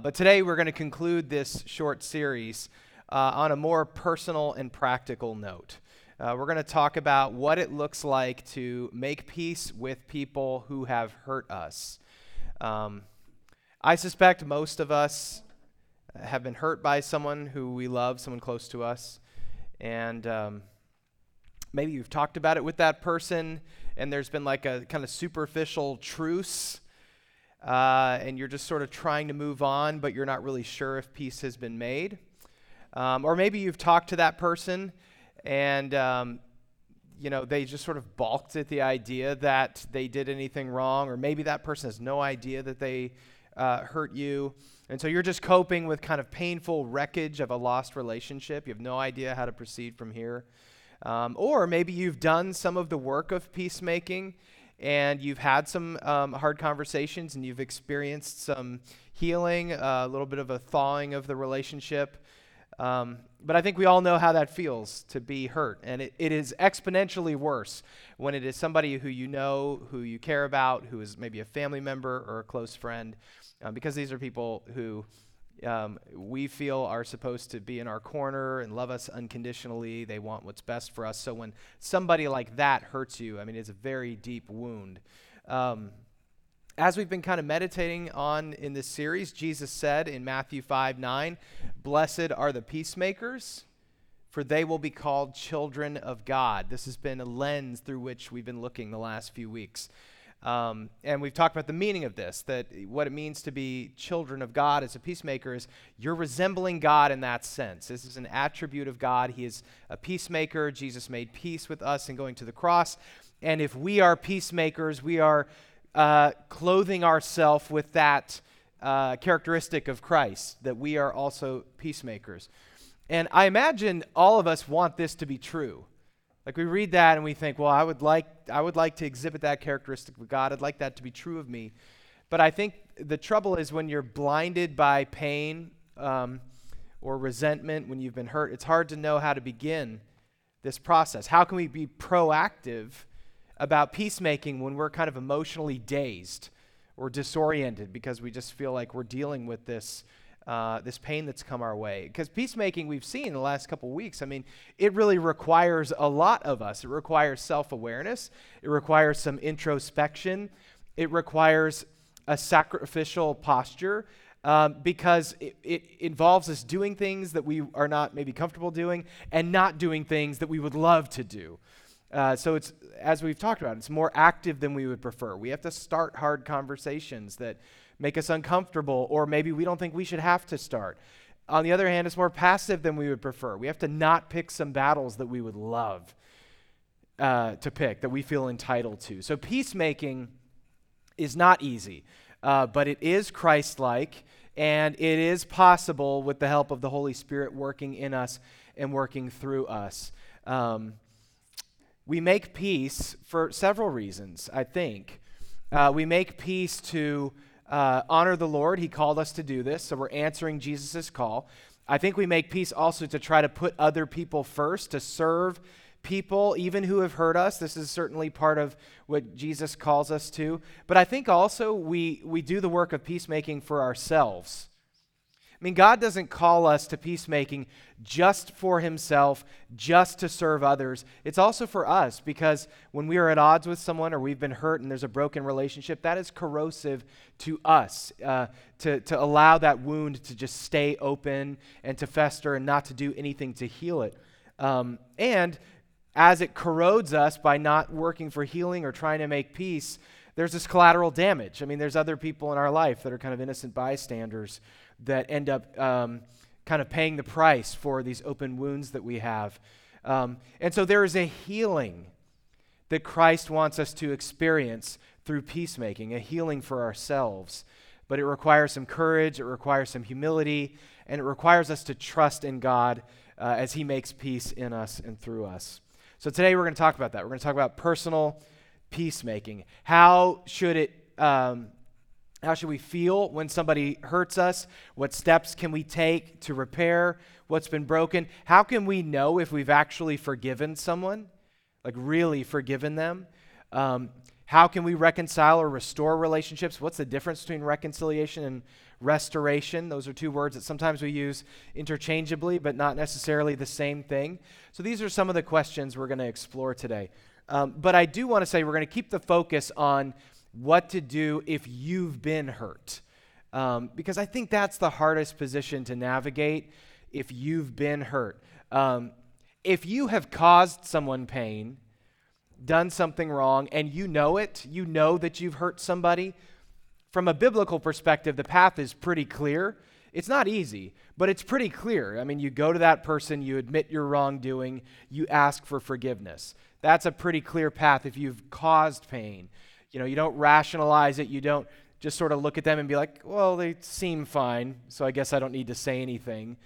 But today we're going to conclude this short series uh, on a more personal and practical note. Uh, we're going to talk about what it looks like to make peace with people who have hurt us. Um, I suspect most of us have been hurt by someone who we love, someone close to us, and um, maybe you've talked about it with that person, and there's been like a kind of superficial truce uh, and you're just sort of trying to move on, but you're not really sure if peace has been made. Um, or maybe you've talked to that person and um, you know they just sort of balked at the idea that they did anything wrong, or maybe that person has no idea that they uh, hurt you. And so you're just coping with kind of painful wreckage of a lost relationship. You have no idea how to proceed from here. Um, or maybe you've done some of the work of peacemaking and you've had some um, hard conversations and you've experienced some healing, uh, a little bit of a thawing of the relationship. Um, but I think we all know how that feels to be hurt. And it, it is exponentially worse when it is somebody who you know, who you care about, who is maybe a family member or a close friend, uh, because these are people who um, we feel are supposed to be in our corner and love us unconditionally. They want what's best for us. So when somebody like that hurts you, I mean, it's a very deep wound. Um, as we've been kind of meditating on in this series, Jesus said in Matthew 5 9, Blessed are the peacemakers, for they will be called children of God. This has been a lens through which we've been looking the last few weeks. Um, and we've talked about the meaning of this, that what it means to be children of God as a peacemaker is you're resembling God in that sense. This is an attribute of God. He is a peacemaker. Jesus made peace with us in going to the cross. And if we are peacemakers, we are uh, clothing ourselves with that uh, characteristic of Christ, that we are also peacemakers. And I imagine all of us want this to be true. Like we read that and we think, well, I would like I would like to exhibit that characteristic of God. I'd like that to be true of me. But I think the trouble is when you're blinded by pain um, or resentment, when you've been hurt, it's hard to know how to begin this process. How can we be proactive about peacemaking when we're kind of emotionally dazed or disoriented because we just feel like we're dealing with this uh, this pain that's come our way. Because peacemaking, we've seen in the last couple weeks, I mean, it really requires a lot of us. It requires self awareness, it requires some introspection, it requires a sacrificial posture. Um, because it, it involves us doing things that we are not maybe comfortable doing and not doing things that we would love to do. Uh, so it's as we've talked about, it's more active than we would prefer. We have to start hard conversations that make us uncomfortable, or maybe we don't think we should have to start. On the other hand, it's more passive than we would prefer. We have to not pick some battles that we would love uh, to pick, that we feel entitled to. So, peacemaking is not easy, uh, but it is Christ like, and it is possible with the help of the Holy Spirit working in us and working through us. Um, we make peace for several reasons, I think. Uh, we make peace to uh, honor the Lord. He called us to do this, so we're answering Jesus' call. I think we make peace also to try to put other people first, to serve people, even who have hurt us. This is certainly part of what Jesus calls us to. But I think also we, we do the work of peacemaking for ourselves. I mean, God doesn't call us to peacemaking just for himself, just to serve others. It's also for us because when we are at odds with someone or we've been hurt and there's a broken relationship, that is corrosive to us uh, to, to allow that wound to just stay open and to fester and not to do anything to heal it. Um, and as it corrodes us by not working for healing or trying to make peace, there's this collateral damage. I mean, there's other people in our life that are kind of innocent bystanders that end up um, kind of paying the price for these open wounds that we have. Um, and so there is a healing that Christ wants us to experience through peacemaking, a healing for ourselves. But it requires some courage, it requires some humility, and it requires us to trust in God uh, as He makes peace in us and through us. So today we're going to talk about that. We're going to talk about personal peacemaking. How should it um, how should we feel when somebody hurts us? What steps can we take to repair what's been broken? How can we know if we've actually forgiven someone? Like, really forgiven them? Um, how can we reconcile or restore relationships? What's the difference between reconciliation and restoration. Those are two words that sometimes we use interchangeably, but not necessarily the same thing. So these are some of the questions we're going to explore today. Um, but I do want to say we're going to keep the focus on what to do if you've been hurt. Um, because I think that's the hardest position to navigate if you've been hurt. Um, if you have caused someone pain, done something wrong, and you know it, you know that you've hurt somebody, from a biblical perspective, the path is pretty clear. It's not easy, but it's pretty clear. I mean, you go to that person, you admit your wrongdoing, you ask for forgiveness. That's a pretty clear path if you've caused pain. You know, you don't rationalize it, you don't just sort of look at them and be like, well, they seem fine, so I guess I don't need to say anything.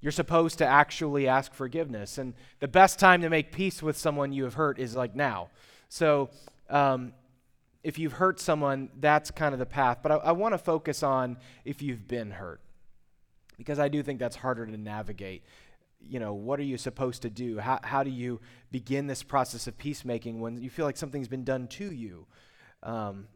You're supposed to actually ask forgiveness. And the best time to make peace with someone you have hurt is like now. So, um, if you've hurt someone, that's kind of the path. But I, I want to focus on if you've been hurt, because I do think that's harder to navigate. You know, what are you supposed to do? How, how do you begin this process of peacemaking when you feel like something's been done to you? Um,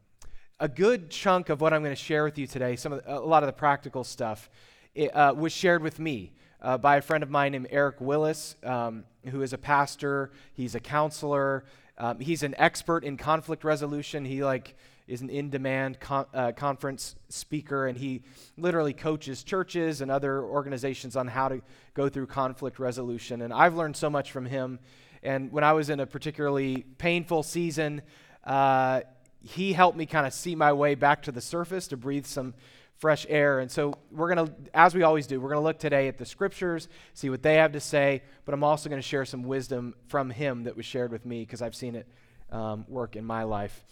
a good chunk of what I'm going to share with you today, some of the, a lot of the practical stuff, it, uh, was shared with me uh, by a friend of mine named Eric Willis, um, who is a pastor. He's a counselor. Um, he's an expert in conflict resolution. He like is an in-demand con- uh, conference speaker, and he literally coaches churches and other organizations on how to go through conflict resolution. And I've learned so much from him. And when I was in a particularly painful season, uh, he helped me kind of see my way back to the surface to breathe some fresh air. And so we're going to, as we always do, we're going to look today at the scriptures, see what they have to say, but I'm also going to share some wisdom from him that was shared with me because I've seen it um, work in my life.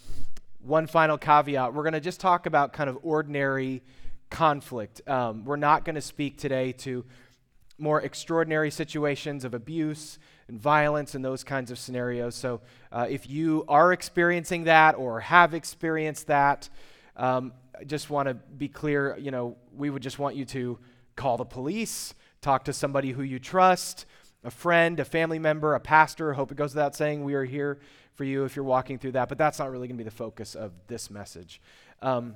One final caveat we're going to just talk about kind of ordinary conflict. Um, we're not going to speak today to more extraordinary situations of abuse and violence and those kinds of scenarios. So uh, if you are experiencing that or have experienced that, um, I just want to be clear, you know, we would just want you to call the police, talk to somebody who you trust, a friend, a family member, a pastor. Hope it goes without saying we are here for you if you're walking through that, but that's not really going to be the focus of this message. Um,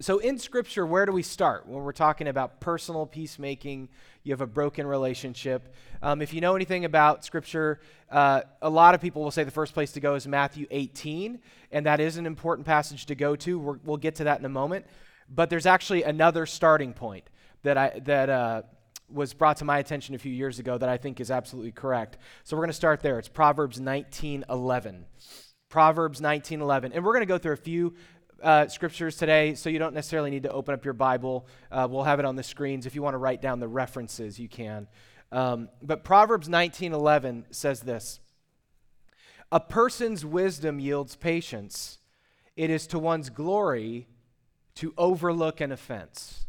so, in Scripture, where do we start when we're talking about personal peacemaking? You have a broken relationship. Um, if you know anything about Scripture, uh, a lot of people will say the first place to go is Matthew 18, and that is an important passage to go to. we will get to that in a moment. But there's actually another starting point that, I, that uh, was brought to my attention a few years ago that I think is absolutely correct. So, we're going to start there. It's Proverbs 19:11. Proverbs 19:11, and we're going to go through a few uh, scriptures today, so you don't necessarily need to open up your Bible. Uh, we'll have it on the screens. If you want to write down the references, you can. Um, but Proverbs 19:11 says this: "A person's wisdom yields patience. It is to one's glory to overlook an offense."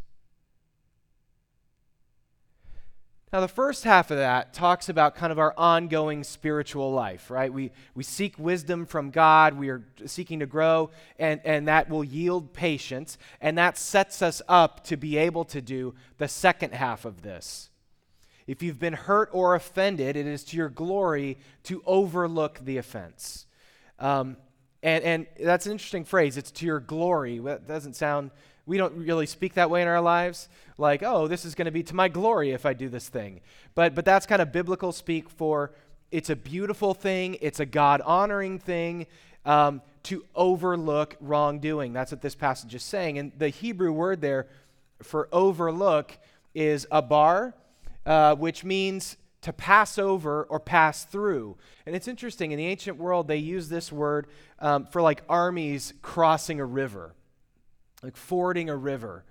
Now, the first half of that talks about kind of our ongoing spiritual life, right? We, we seek wisdom from God, we are seeking to grow, and, and that will yield patience, and that sets us up to be able to do the second half of this. If you've been hurt or offended, it is to your glory to overlook the offense. Um, and, and that's an interesting phrase. It's to your glory. That doesn't sound we don't really speak that way in our lives, like, oh, this is going to be to my glory if I do this thing. But, but that's kind of biblical speak for it's a beautiful thing, it's a God honoring thing um, to overlook wrongdoing. That's what this passage is saying. And the Hebrew word there for overlook is abar, uh, which means to pass over or pass through. And it's interesting, in the ancient world, they use this word um, for like armies crossing a river like fording a river.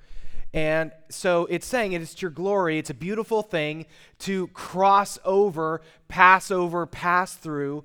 And so it's saying it is to your glory. It's a beautiful thing to cross over, pass over, pass through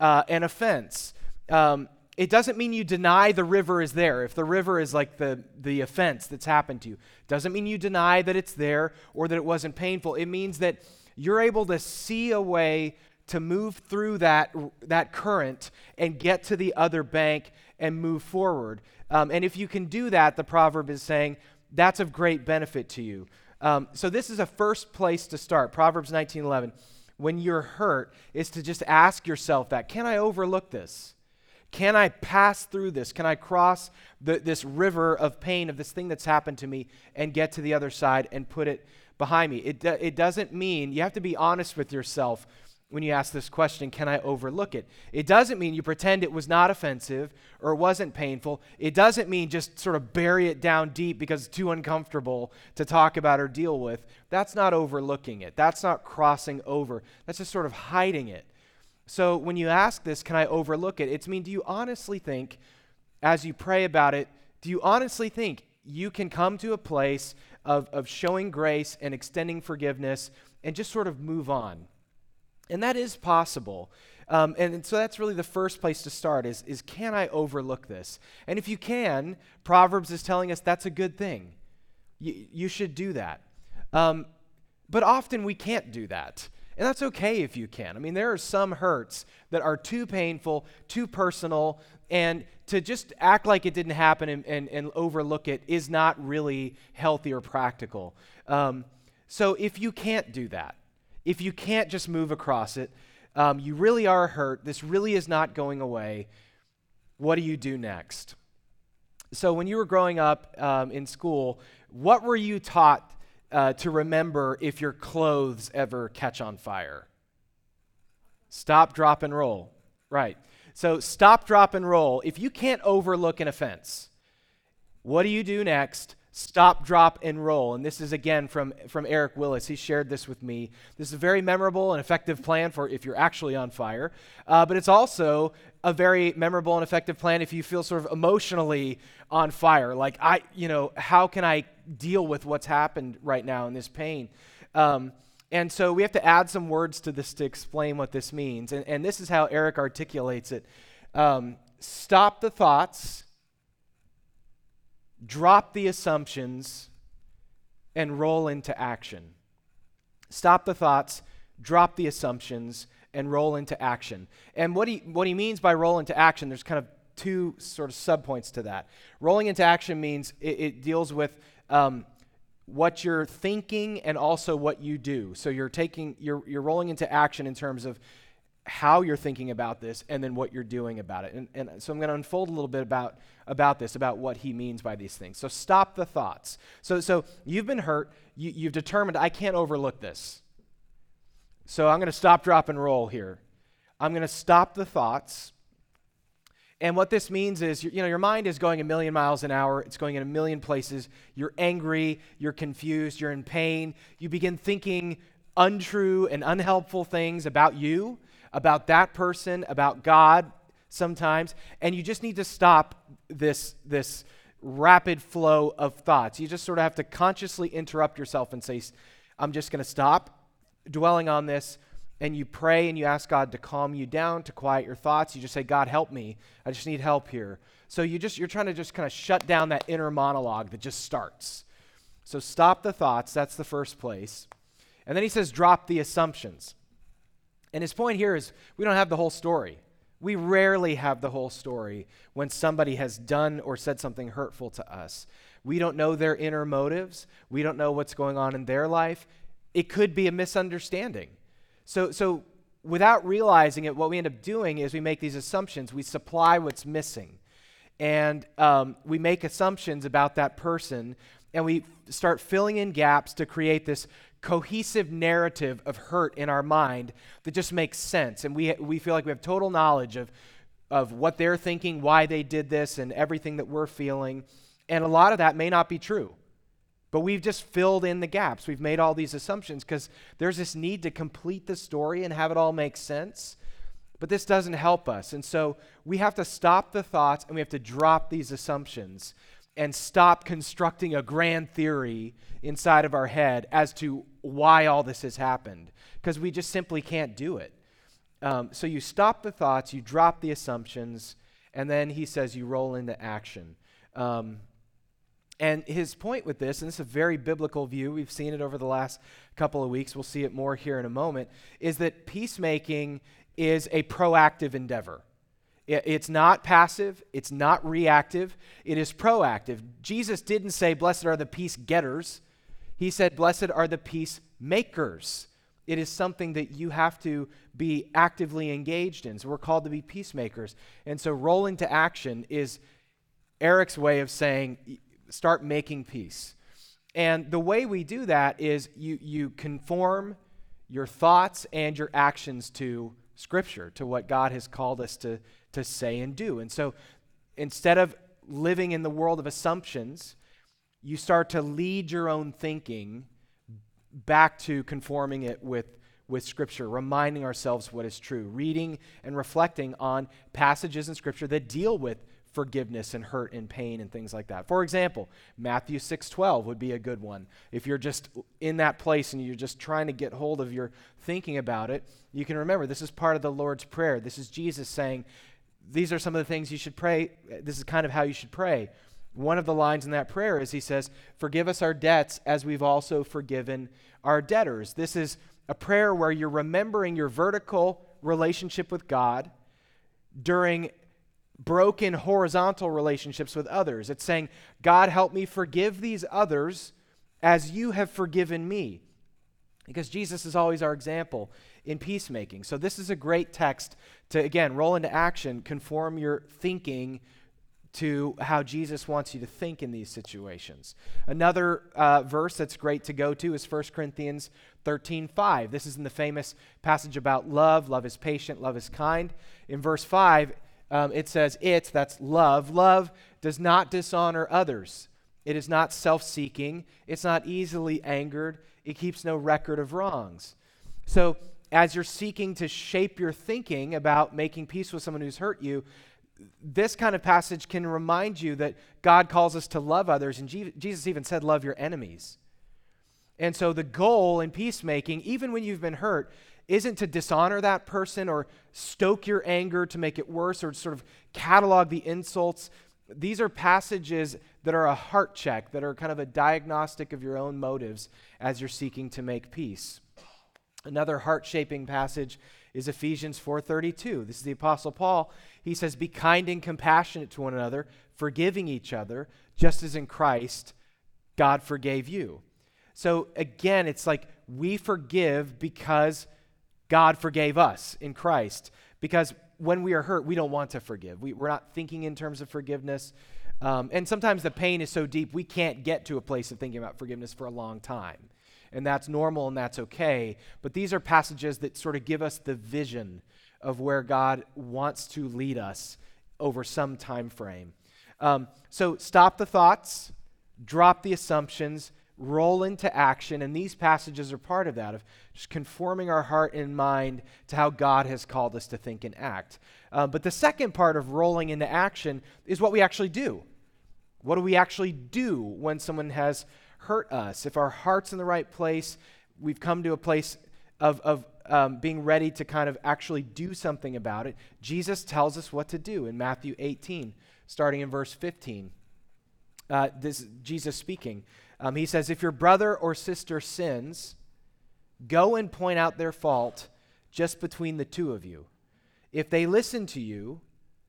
uh, an offense. Um, it doesn't mean you deny the river is there. If the river is like the, the offense that's happened to you, doesn't mean you deny that it's there or that it wasn't painful. It means that you're able to see a way to move through that, that current and get to the other bank and move forward. Um, and if you can do that, the proverb is saying that's of great benefit to you. Um, so this is a first place to start. Proverbs 19:11. When you're hurt, is to just ask yourself that: Can I overlook this? Can I pass through this? Can I cross the, this river of pain of this thing that's happened to me and get to the other side and put it behind me? It, it doesn't mean, you have to be honest with yourself when you ask this question, can I overlook it? It doesn't mean you pretend it was not offensive or wasn't painful. It doesn't mean just sort of bury it down deep because it's too uncomfortable to talk about or deal with. That's not overlooking it. That's not crossing over. That's just sort of hiding it. So when you ask this, can I overlook it? It's mean, do you honestly think, as you pray about it, do you honestly think you can come to a place of, of showing grace and extending forgiveness and just sort of move on? And that is possible. Um, and, so that's really the first place to start is, is can I overlook this? And if you can, Proverbs is telling us that's a good thing. You, you should do that. Um, but often we can't do that. And that's okay if you can. I mean, there are some hurts that are too painful, too personal, and to just act like it didn't happen and, and, and overlook it is not really healthy or practical. Um, so if you can't do that, if you can't just move across it, um, you really are hurt, this really is not going away, what do you do next? So when you were growing up um, in school, what were you taught uh, to remember if your clothes ever catch on fire? Stop, drop, and roll. Right. So stop, drop, and roll. If you can't overlook an offense, what do you do next? Stop, drop, and roll. And this is again from, from Eric Willis. He shared this with me. This is a very memorable and effective plan for if you're actually on fire. Uh, but it's also a very memorable and effective plan if you feel sort of emotionally on fire. Like, I, you know, how can I deal with what's happened right now in this pain? Um, and so we have to add some words to this to explain what this means. And, and this is how Eric articulates it um, stop the thoughts drop the assumptions and roll into action. Stop the thoughts, drop the assumptions, and roll into action. And what he, what he means by roll into action, there's kind of two sort of subpoints to that. Rolling into action means it, it deals with um, what you're thinking and also what you do. So you're taking, you're, you're rolling into action in terms of how you're thinking about this and then what you're doing about it. And, and so I'm going to unfold a little bit about, about this, about what he means by these things. So stop the thoughts. So, so you've been hurt. You, you've determined, I can't overlook this. So I'm going to stop, drop, and roll here. I'm going to stop the thoughts. And what this means is, you know, your mind is going a million miles an hour. It's going in a million places. You're angry. You're confused. You're in pain. You begin thinking untrue and unhelpful things about you about that person, about God sometimes, and you just need to stop this, this rapid flow of thoughts. You just sort of have to consciously interrupt yourself and say, I'm just going to stop dwelling on this. And you pray and you ask God to calm you down, to quiet your thoughts. You just say, God, help me. I just need help here. So you just you're trying to just kind of shut down that inner monologue that just starts. So stop the thoughts, that's the first place. And then he says, drop the assumptions. And his point here is we don't have the whole story. We rarely have the whole story when somebody has done or said something hurtful to us. We don't know their inner motives. We don't know what's going on in their life. It could be a misunderstanding. So, so without realizing it, what we end up doing is we make these assumptions. We supply what's missing. And um, we make assumptions about that person, and we start filling in gaps to create this cohesive narrative of hurt in our mind that just makes sense. And we, we feel like we have total knowledge of, of what they're thinking, why they did this, and everything that we're feeling. And a lot of that may not be true. But we've just filled in the gaps. We've made all these assumptions because there's this need to complete the story and have it all make sense. But this doesn't help us. And so we have to stop the thoughts and we have to drop these assumptions and stop constructing a grand theory inside of our head as to why all this has happened, because we just simply can't do it. Um, so you stop the thoughts, you drop the assumptions, and then he says you roll into action. Um, and his point with this, and this is a very biblical view, we've seen it over the last couple of weeks, we'll see it more here in a moment, is that peacemaking is a proactive endeavor. It's not passive, it's not reactive, it is proactive. Jesus didn't say, Blessed are the peace getters. He said, Blessed are the peacemakers. it is something that you have to be actively engaged in. So we're called to be peacemakers. And so rolling to action is Eric's way of saying, start making peace. And the way we do that is you, you conform your thoughts and your actions to Scripture, to what God has called us to, to say and do. And so instead of living in the world of assumptions, you start to lead your own thinking back to conforming it with, with Scripture, reminding ourselves what is true, reading and reflecting on passages in Scripture that deal with forgiveness and hurt and pain and things like that. For example, Matthew 6:12 would be a good one. If you're just in that place and you're just trying to get hold of your thinking about it, you can remember this is part of the Lord's prayer. This is Jesus saying, these are some of the things you should pray. This is kind of how you should pray. One of the lines in that prayer is he says, Forgive us our debts as we've also forgiven our debtors. This is a prayer where you're remembering your vertical relationship with God during broken horizontal relationships with others. It's saying, God, help me forgive these others as you have forgiven me. Because Jesus is always our example in peacemaking. So, this is a great text to, again, roll into action, conform your thinking to how Jesus wants you to think in these situations. Another uh, verse that's great to go to is 1 Corinthians 13 5. This is in the famous passage about love. Love is patient, love is kind. In verse 5, um, it says, It, that's love. Love does not dishonor others. It is not self seeking. It's not easily angered. It keeps no record of wrongs. So, as you're seeking to shape your thinking about making peace with someone who's hurt you, this kind of passage can remind you that God calls us to love others, and Jesus even said, Love your enemies. And so the goal in peacemaking, even when you've been hurt, isn't to dishonor that person or stoke your anger to make it worse or sort of catalog the insults. These are passages that are a heart check, that are kind of a diagnostic of your own motives as you're seeking to make peace. Another heart-shaping passage is Ephesians 4:32. This is the apostle Paul. He says, "Be kind and compassionate to one another, forgiving each other, just as in Christ God forgave you." So again, it's like we forgive because God forgave us in Christ. Because when we are hurt, we don't want to forgive. We, are not thinking in terms of forgiveness. Um, and sometimes the pain is so deep, we can't get to a place of thinking about forgiveness for a long time and that's normal and that's okay. But these are passages that sort of give us the vision of where God wants to lead us over some time frame. Um, so stop the thoughts, drop the assumptions, roll into action, and these passages are part of that, of just conforming our heart and mind to how God has called us to think and act. Uh, but the second part of rolling into action is what we actually do. What do we actually do when someone has hurt us, if our heart's in the right place, we've come to a place of, of um, being ready to kind of actually do something about it, Jesus tells us what to do in Matthew 18, starting in verse 15. Uh, this Jesus speaking. Um, he says, If your brother or sister sins, go and point out their fault just between the two of you. If they listen to you,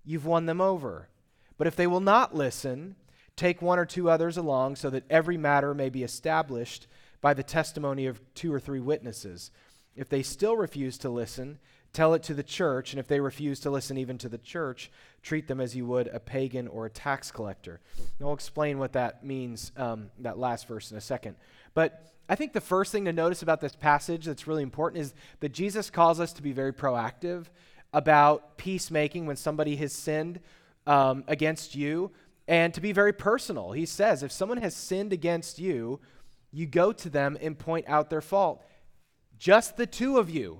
you've won them over. But if they will not listen, Take one or two others along so that every matter may be established by the testimony of two or three witnesses. If they still refuse to listen, tell it to the church, and if they refuse to listen even to the church, treat them as you would a pagan or a tax collector. And I'll explain what that means, um, that last verse, in a second. But I think the first thing to notice about this passage that's really important is that Jesus calls us to be very proactive about peacemaking when somebody has sinned um, against you and to be very personal. He says, if someone has sinned against you, you go to them and point out their fault. Just the two of you.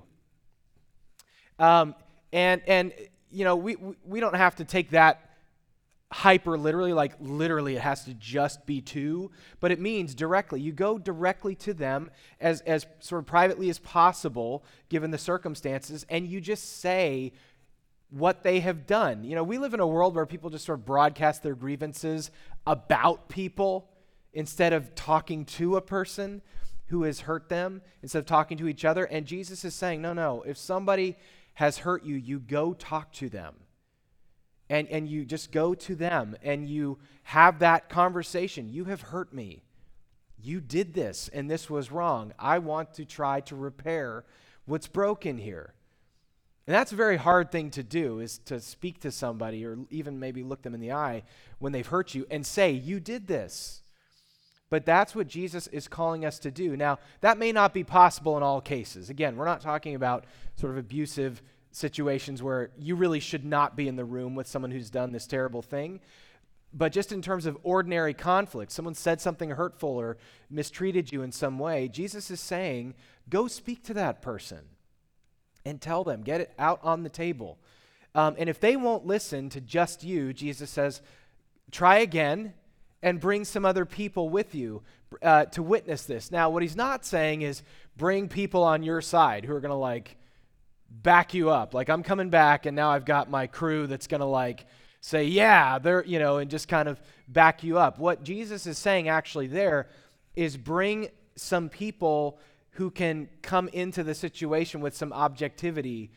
Um, and, and, you know, we, we don't have to take that hyper literally, like literally it has to just be two, but it means directly. You go directly to them as, as sort of privately as possible, given the circumstances, and you just say what they have done. You know, we live in a world where people just sort of broadcast their grievances about people instead of talking to a person who has hurt them, instead of talking to each other. And Jesus is saying, no, no, if somebody has hurt you, you go talk to them. And, and you just go to them and you have that conversation. You have hurt me. You did this, and this was wrong. I want to try to repair what's broken here. And that's a very hard thing to do is to speak to somebody or even maybe look them in the eye when they've hurt you and say, You did this. But that's what Jesus is calling us to do. Now, that may not be possible in all cases. Again, we're not talking about sort of abusive situations where you really should not be in the room with someone who's done this terrible thing. But just in terms of ordinary conflict, someone said something hurtful or mistreated you in some way, Jesus is saying, go speak to that person and tell them, get it out on the table. Um, and if they won't listen to just you, Jesus says, try again and bring some other people with you uh, to witness this. Now, what he's not saying is bring people on your side who are going to like back you up. Like, I'm coming back and now I've got my crew that's going to like say, yeah, they're, you know, and just kind of back you up. What Jesus is saying actually there is bring some people who can come into the situation with some objectivity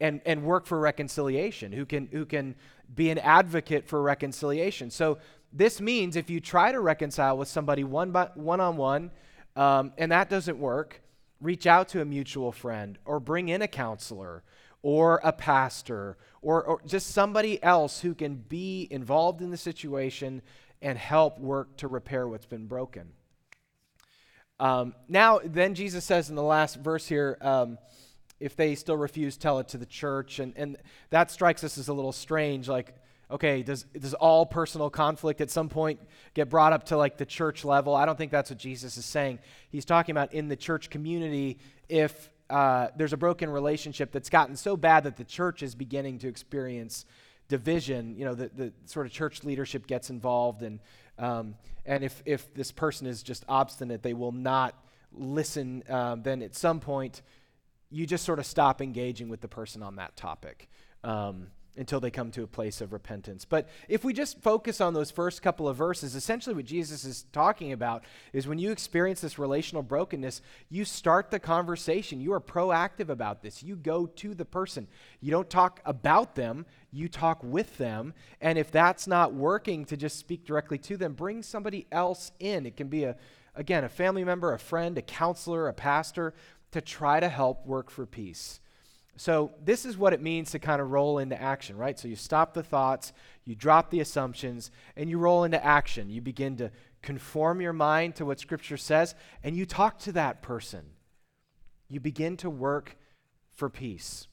and, and work for reconciliation, who can, who can be an advocate for reconciliation. So this means if you try to reconcile with somebody one, by, one on one um, and that doesn't work, reach out to a mutual friend or bring in a counselor or a pastor or, or just somebody else who can be involved in the situation and help work to repair what's been broken. Um, now, then Jesus says in the last verse here, um, if they still refuse, tell it to the church. And, and that strikes us as a little strange. Like, okay, does, does all personal conflict at some point get brought up to like the church level? I don't think that's what Jesus is saying. He's talking about in the church community, if uh, there's a broken relationship that's gotten so bad that the church is beginning to experience division, you know, the, the sort of church leadership gets involved and um, and if, if this person is just obstinate, they will not listen, um, then at some point, you just sort of stop engaging with the person on that topic. Um, until they come to a place of repentance. But if we just focus on those first couple of verses, essentially what Jesus is talking about is when you experience this relational brokenness, you start the conversation. You are proactive about this. You go to the person. You don't talk about them, you talk with them. And if that's not working to just speak directly to them, bring somebody else in. It can be a again, a family member, a friend, a counselor, a pastor to try to help work for peace. So, this is what it means to kind of roll into action, right? So, you stop the thoughts, you drop the assumptions, and you roll into action. You begin to conform your mind to what Scripture says, and you talk to that person. You begin to work for peace.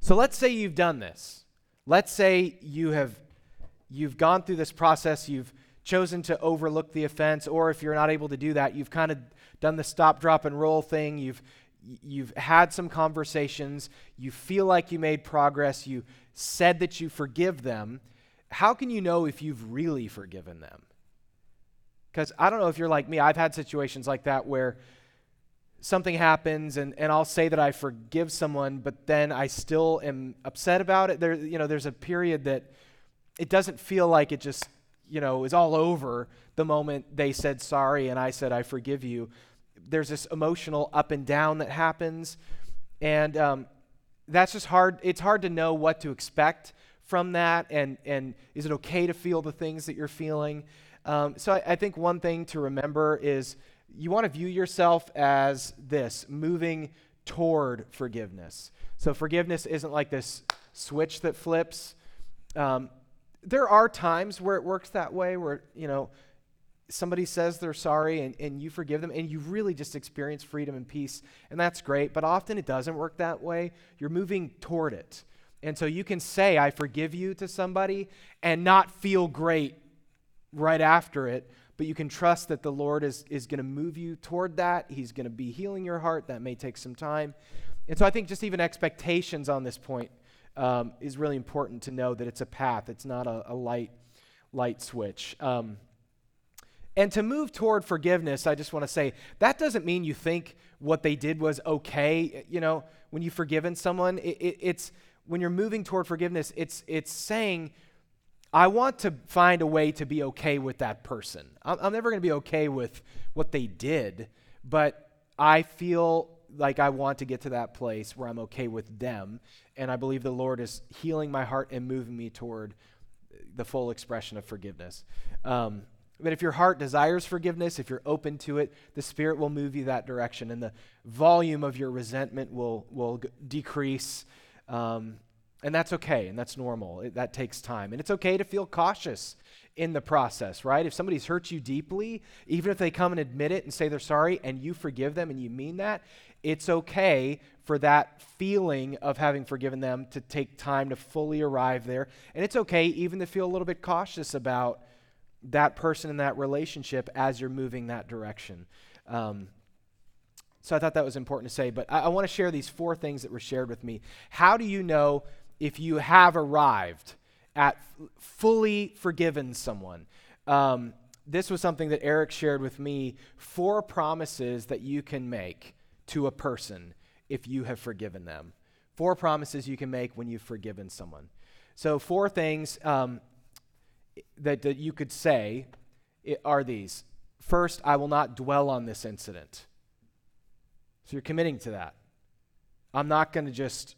So, let's say you've done this. Let's say you have you've gone through this process, you've chosen to overlook the offense, or if you're not able to do that, you've kind of done the stop, drop, and roll thing. You've you've had some conversations, you feel like you made progress, you said that you forgive them, how can you know if you've really forgiven them? Because I don't know if you're like me, I've had situations like that where something happens and, and I'll say that I forgive someone, but then I still am upset about it. There, you know, there's a period that it doesn't feel like it just, you know, is all over the moment they said sorry and I said I forgive you there's this emotional up and down that happens. And um, that's just hard. It's hard to know what to expect from that. And, and is it okay to feel the things that you're feeling? Um, so I, I think one thing to remember is you want to view yourself as this moving toward forgiveness. So forgiveness isn't like this switch that flips. Um, there are times where it works that way, where, you know, somebody says they're sorry and, and you forgive them and you really just experience freedom and peace and that's great but often it doesn't work that way. You're moving toward it. And so you can say i forgive you to somebody and not feel great right after it but you can trust that the lord is, is going to move you toward that. He's going to be healing your heart. That may take some time. And so i think just even expectations on this point um, is really important to know that it's a path. It's not a, a light light switch. Um, and to move toward forgiveness, I just want to say that doesn't mean you think what they did was okay. You know, when you've forgiven someone, it, it, it's when you're moving toward forgiveness, it's it's saying, I want to find a way to be okay with that person. I'm, I'm never going to be okay with what they did, but I feel like I want to get to that place where I'm okay with them, and I believe the Lord is healing my heart and moving me toward the full expression of forgiveness. Um, But if your heart desires forgiveness, if you're open to it, the Spirit will move you that direction, and the volume of your resentment will, will decrease. Um, and that's okay, and that's normal. It, that takes time. And it's okay to feel cautious in the process, right? If somebody's hurt you deeply, even if they come and admit it and say they're sorry and you forgive them and you mean that, it's okay for that feeling of having forgiven them to take time to fully arrive there. And it's okay even to feel a little bit cautious about that person in that relationship as you're moving that direction. Um, so I thought that was important to say. But I, I want to share these four things that were shared with me. How do you know if you have arrived at f- fully forgiven someone? Um, this was something that Eric shared with me four promises that you can make to a person if you have forgiven them. Four promises you can make when you've forgiven someone. So, four things um, that, that you could say are these. First, I will not dwell on this incident. So you're committing to that. I'm not going to just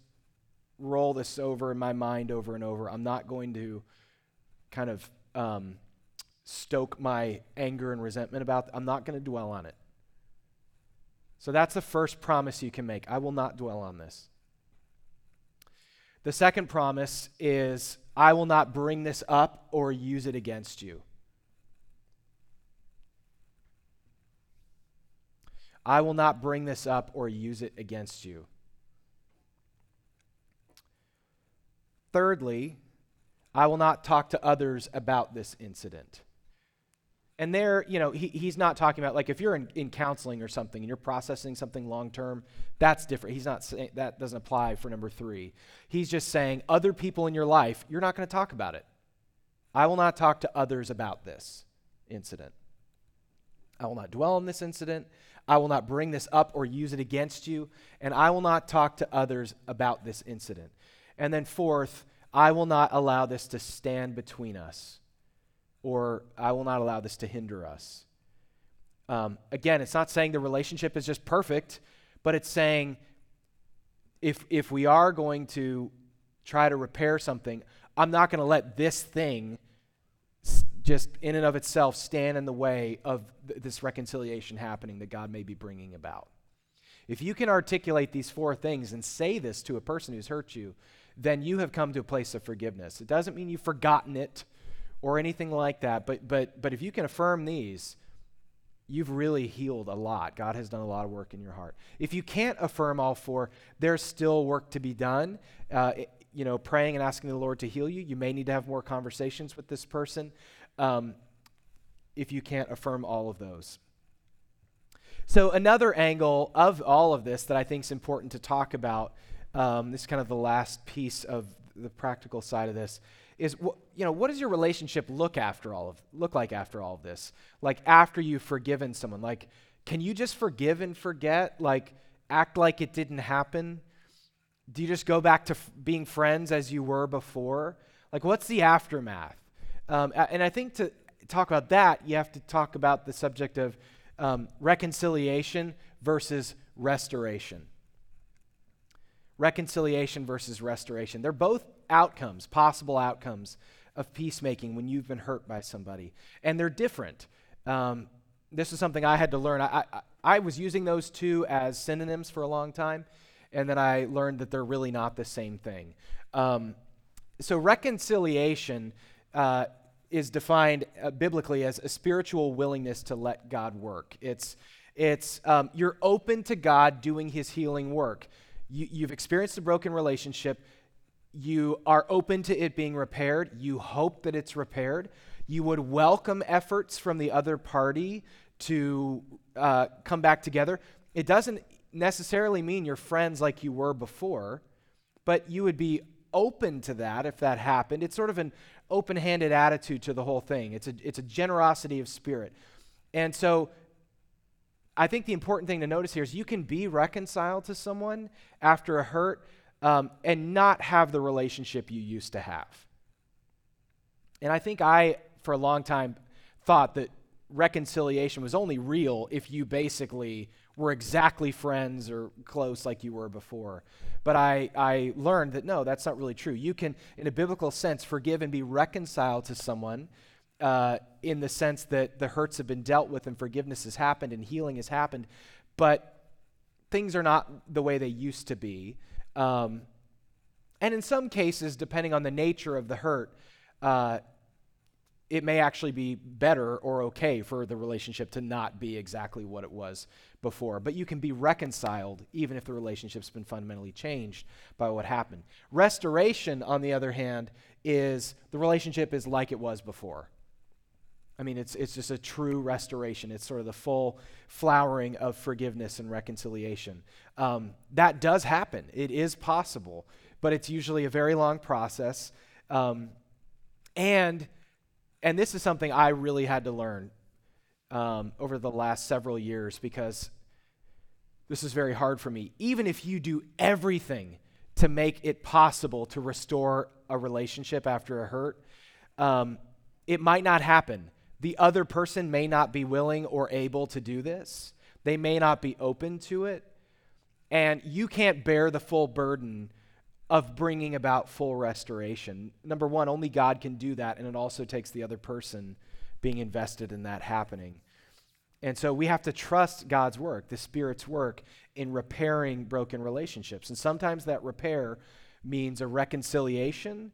roll this over in my mind over and over. I'm not going to kind of um, stoke my anger and resentment about. I'm not going to dwell on it. So that's the first promise you can make. I will not dwell on this. The second promise is I will not bring this up or use it against you. I will not bring this up or use it against you. Thirdly, I will not talk to others about this incident. And there, you know, he, he's not talking about, like, if you're in, in counseling or something and you're processing something long term, that's different. He's not saying that doesn't apply for number three. He's just saying, other people in your life, you're not going to talk about it. I will not talk to others about this incident. I will not dwell on this incident. I will not bring this up or use it against you. And I will not talk to others about this incident. And then, fourth, I will not allow this to stand between us or I will not allow this to hinder us. Um, again, it's not saying the relationship is just perfect, but it's saying if, if we are going to try to repair something, I'm not going to let this thing just in and of itself stand in the way of th- this reconciliation happening that God may be bringing about. If you can articulate these four things and say this to a person who's hurt you, then you have come to a place of forgiveness. It doesn't mean you've forgotten it or anything like that. But, but, but if you can affirm these, you've really healed a lot. God has done a lot of work in your heart. If you can't affirm all four, there's still work to be done. Uh, it, you know, praying and asking the Lord to heal you. You may need to have more conversations with this person um, if you can't affirm all of those. So, another angle of all of this that I think is important to talk about, um, this is kind of the last piece of the practical side of this, is you know what does your relationship look after all of look like after all of this? Like after you've forgiven someone like can you just forgive and forget? Like act like it didn't happen? Do you just go back to f- being friends as you were before? Like what's the aftermath? Um, and i think to talk about that you have to talk about the subject of um, reconciliation versus restoration. Reconciliation versus restoration. They're both outcomes, possible outcomes of peacemaking when you've been hurt by somebody. And they're different. Um, this is something I had to learn. I, I, I, was using those two as synonyms for a long time, and then I learned that they're really not the same thing. Um, so, reconciliation uh, is defined uh, biblically as a spiritual willingness to let God work. It's, it's um, you're open to God doing his healing work. You, you've experienced a broken relationship you are open to it being repaired. You hope that it's repaired. You would welcome efforts from the other party to uh, come back together. It doesn't necessarily mean you're friends like you were before, but you would be open to that if that happened. It's sort of an open handed attitude to the whole thing, it's a, it's a generosity of spirit. And so I think the important thing to notice here is you can be reconciled to someone after a hurt um, and not have the relationship you used to have. And I think I, for a long time, thought that reconciliation was only real if you basically were exactly friends or close like you were before. But I, I learned that no, that's not really true. You can, in a biblical sense, forgive and be reconciled to someone uh, in the sense that the hurts have been dealt with and forgiveness has happened and healing has happened, but things are not the way they used to be. Um, and in some cases, depending on the nature of the hurt, uh, it may actually be better or okay for the relationship to not be exactly what it was before. But you can be reconciled even if the relationship's been fundamentally changed by what happened. Restoration, on the other hand, is the relationship is like it was before. I mean, it's, it's just a true restoration. It's sort of the full flowering of forgiveness and reconciliation. Um, that does happen, it is possible, but it's usually a very long process. Um, and and this is something I really had to learn um, over the last several years because this is very hard for me. Even if you do everything to make it possible to restore a relationship after a hurt, um, it might not happen. The other person may not be willing or able to do this, they may not be open to it. And you can't bear the full burden of bringing about full restoration. Number one, only God can do that, and it also takes the other person being invested in that happening. And so we have to trust God's work, the Spirit's work, in repairing broken relationships. And sometimes that repair means a reconciliation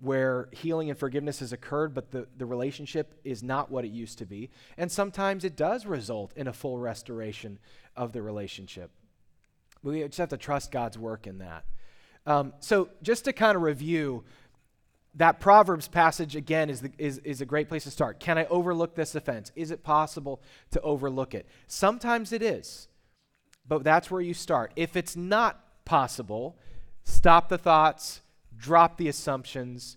where healing and forgiveness has occurred, but the, the relationship is not what it used to be. And sometimes it does result in a full restoration of the relationship. We just have to trust God's work in that. Um, so, just to kind of review, that Proverbs passage again is, the, is, is a great place to start. Can I overlook this offense? Is it possible to overlook it? Sometimes it is, but that's where you start. If it's not possible, stop the thoughts, drop the assumptions,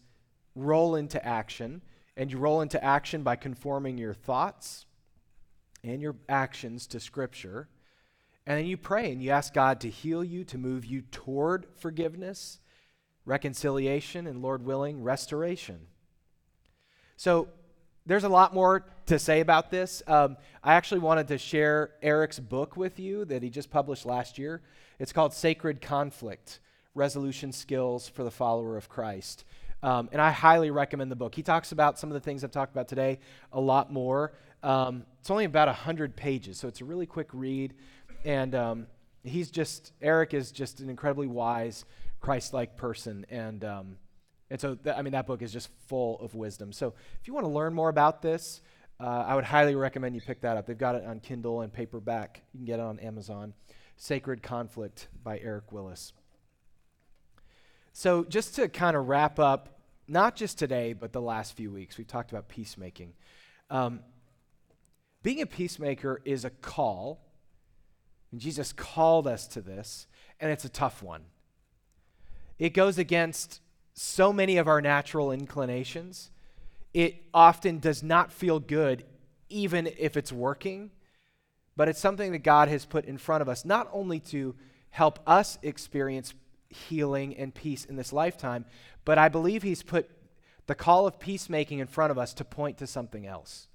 roll into action. And you roll into action by conforming your thoughts and your actions to Scripture. And then you pray and you ask God to heal you, to move you toward forgiveness, reconciliation, and Lord willing, restoration. So there's a lot more to say about this. Um, I actually wanted to share Eric's book with you that he just published last year. It's called Sacred Conflict Resolution Skills for the Follower of Christ. Um, and I highly recommend the book. He talks about some of the things I've talked about today a lot more. Um, it's only about 100 pages, so it's a really quick read and um, he's just Eric is just an incredibly wise, Christ-like person, and um, and so th- I mean that book is just full of wisdom. So if you want to learn more about this, uh, I would highly recommend you pick that up. They've got it on Kindle and paperback. You can get it on Amazon. Sacred Conflict by Eric Willis. So just to kind of wrap up, not just today, but the last few weeks, we've talked about peacemaking. Um, being a peacemaker is a call and Jesus called us to this, and it's a tough one. It goes against so many of our natural inclinations. It often does not feel good, even if it's working, but it's something that God has put in front of us, not only to help us experience healing and peace in this lifetime, but I believe He's put the call of peacemaking in front of us to point to something else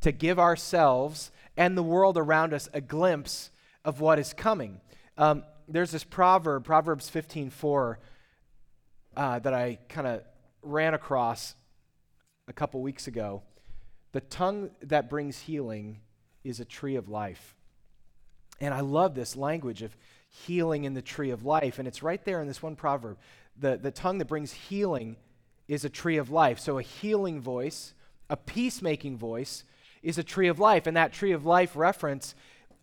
to give ourselves and the world around us a glimpse of what is coming. Um, there's this proverb, Proverbs 15:4, uh, that I kind of ran across a couple weeks ago. The tongue that brings healing is a tree of life. And I love this language of healing in the tree of life. And it's right there in this one proverb. The, the tongue that brings healing is a tree of life. So a healing voice, a peacemaking voice, is a tree of life. And that tree of life reference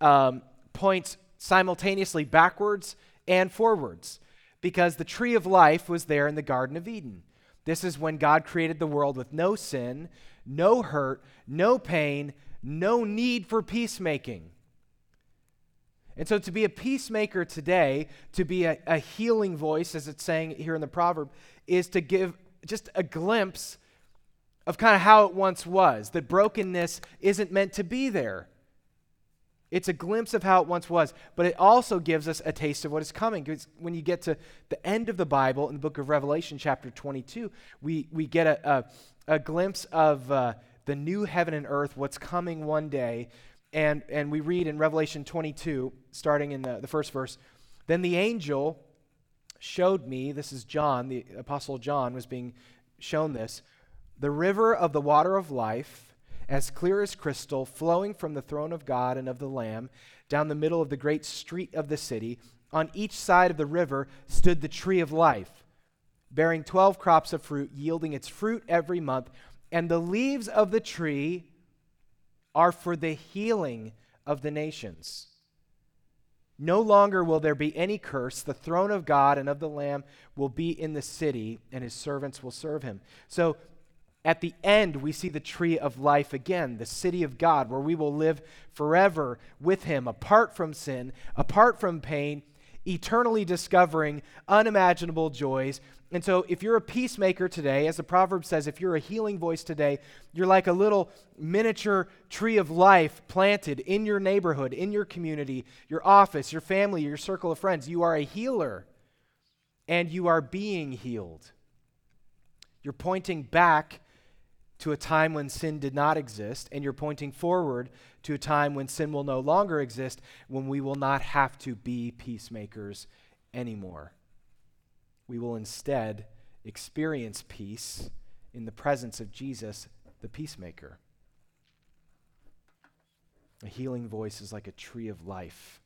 um, points simultaneously backwards and forwards because the tree of life was there in the Garden of Eden. This is when God created the world with no sin, no hurt, no pain, no need for peacemaking. And so, to be a peacemaker today, to be a, a, healing voice, as it's saying here in the proverb, is to give just a glimpse of kind of how it once was. That brokenness isn't meant to be there. It's a glimpse of how it once was, but it also gives us a taste of what is coming. Because when you get to the end of the Bible in the book of Revelation, chapter 22, we, we get a, a, a glimpse of uh, the new heaven and earth, what's coming one day. And, and we read in Revelation 22, starting in the, the first verse, Then the angel showed me, this is John, the Apostle John was being shown this, the river of the water of life, as clear as crystal, flowing from the throne of God and of the Lamb down the middle of the great street of the city. On each side of the river stood the tree of life, bearing 12 crops of fruit, yielding its fruit every month. And the leaves of the tree are for the healing of the nations. No longer will there be any curse. The throne of God and of the Lamb will be in the city, and his servants will serve him. So at the end, we see the tree of life again, the city of God, where we will live forever with him, apart from sin, apart from pain, eternally discovering unimaginable joys. And so, if you're a peacemaker today, as the proverb says, if you're a healing voice today, you're like a little miniature tree of life planted in your neighborhood, in your community, your office, your family, your circle of friends. You are a healer, and you are being healed. You're pointing back to a time when sin did not exist, and you're pointing forward to a time when sin will no longer exist, when we will not have to be peacemakers anymore. We will instead experience peace in the presence of Jesus, the peacemaker. A healing voice is like a tree of life